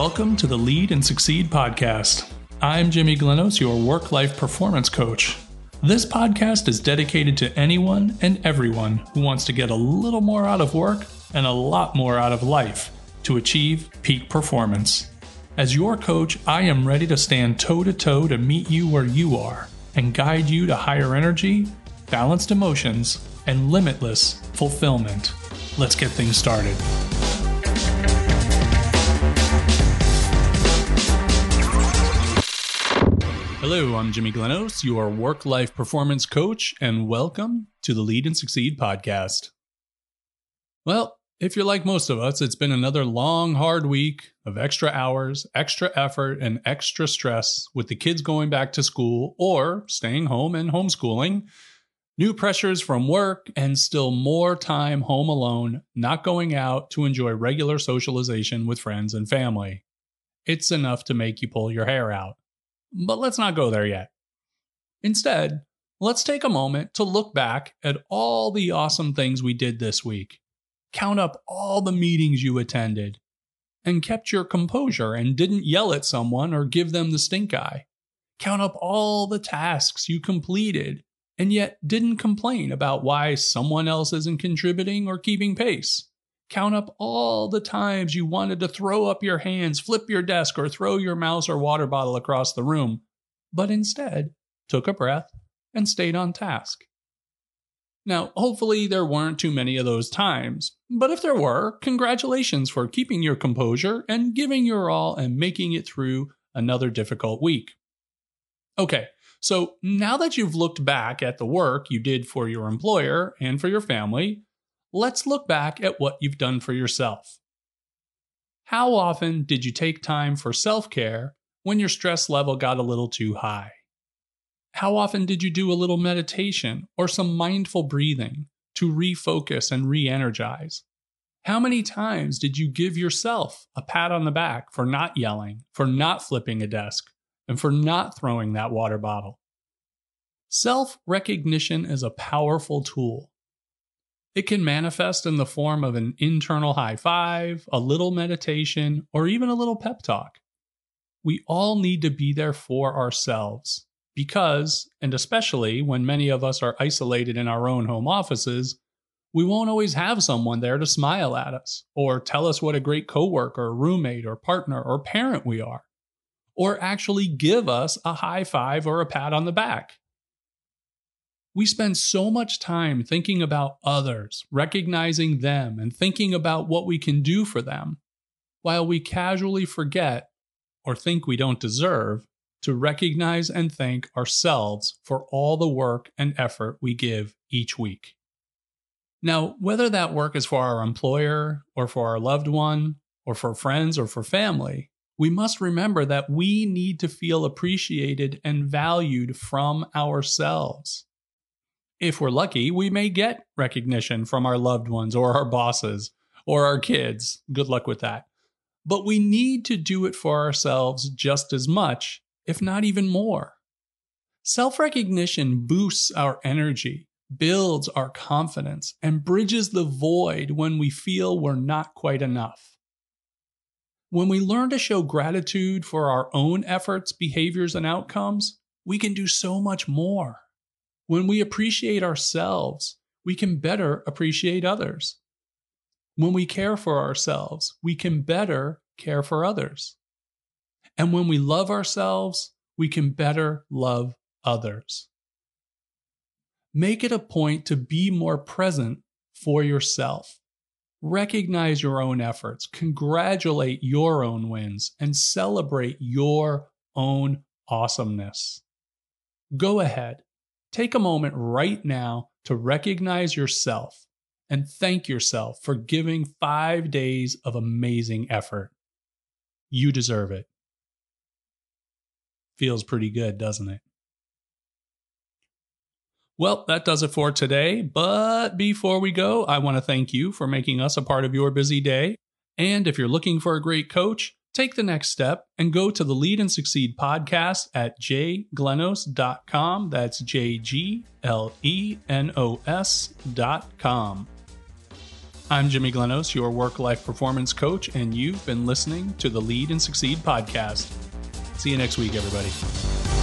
welcome to the Lead and Succeed podcast. I'm Jimmy Glenos, your work life performance coach. This podcast is dedicated to anyone and everyone who wants to get a little more out of work and a lot more out of life to achieve peak performance. As your coach, I am ready to stand toe to toe to meet you where you are and guide you to higher energy, balanced emotions, and limitless fulfillment. Let's get things started. Hello, I'm Jimmy Glenos, your work life performance coach, and welcome to the Lead and Succeed podcast. Well, if you're like most of us, it's been another long, hard week of extra hours, extra effort, and extra stress with the kids going back to school or staying home and homeschooling, new pressures from work, and still more time home alone, not going out to enjoy regular socialization with friends and family. It's enough to make you pull your hair out. But let's not go there yet. Instead, let's take a moment to look back at all the awesome things we did this week. Count up all the meetings you attended and kept your composure and didn't yell at someone or give them the stink eye. Count up all the tasks you completed and yet didn't complain about why someone else isn't contributing or keeping pace. Count up all the times you wanted to throw up your hands, flip your desk, or throw your mouse or water bottle across the room, but instead took a breath and stayed on task. Now, hopefully, there weren't too many of those times, but if there were, congratulations for keeping your composure and giving your all and making it through another difficult week. Okay, so now that you've looked back at the work you did for your employer and for your family, let's look back at what you've done for yourself. How often did you take time for self care when your stress level got a little too high? How often did you do a little meditation or some mindful breathing to refocus and re energize? How many times did you give yourself a pat on the back for not yelling, for not flipping a desk, and for not throwing that water bottle? Self recognition is a powerful tool it can manifest in the form of an internal high five, a little meditation, or even a little pep talk. We all need to be there for ourselves because, and especially when many of us are isolated in our own home offices, we won't always have someone there to smile at us or tell us what a great coworker, roommate, or partner or parent we are, or actually give us a high five or a pat on the back. We spend so much time thinking about others, recognizing them, and thinking about what we can do for them, while we casually forget, or think we don't deserve, to recognize and thank ourselves for all the work and effort we give each week. Now, whether that work is for our employer, or for our loved one, or for friends, or for family, we must remember that we need to feel appreciated and valued from ourselves. If we're lucky, we may get recognition from our loved ones or our bosses or our kids. Good luck with that. But we need to do it for ourselves just as much, if not even more. Self recognition boosts our energy, builds our confidence, and bridges the void when we feel we're not quite enough. When we learn to show gratitude for our own efforts, behaviors, and outcomes, we can do so much more. When we appreciate ourselves, we can better appreciate others. When we care for ourselves, we can better care for others. And when we love ourselves, we can better love others. Make it a point to be more present for yourself. Recognize your own efforts, congratulate your own wins, and celebrate your own awesomeness. Go ahead, Take a moment right now to recognize yourself and thank yourself for giving five days of amazing effort. You deserve it. Feels pretty good, doesn't it? Well, that does it for today. But before we go, I want to thank you for making us a part of your busy day. And if you're looking for a great coach, Take the next step and go to the Lead and Succeed podcast at jglenos.com. That's J-G-L-E-N-O-S.com. I'm Jimmy Glenos, your work life performance coach, and you've been listening to the Lead and Succeed podcast. See you next week, everybody.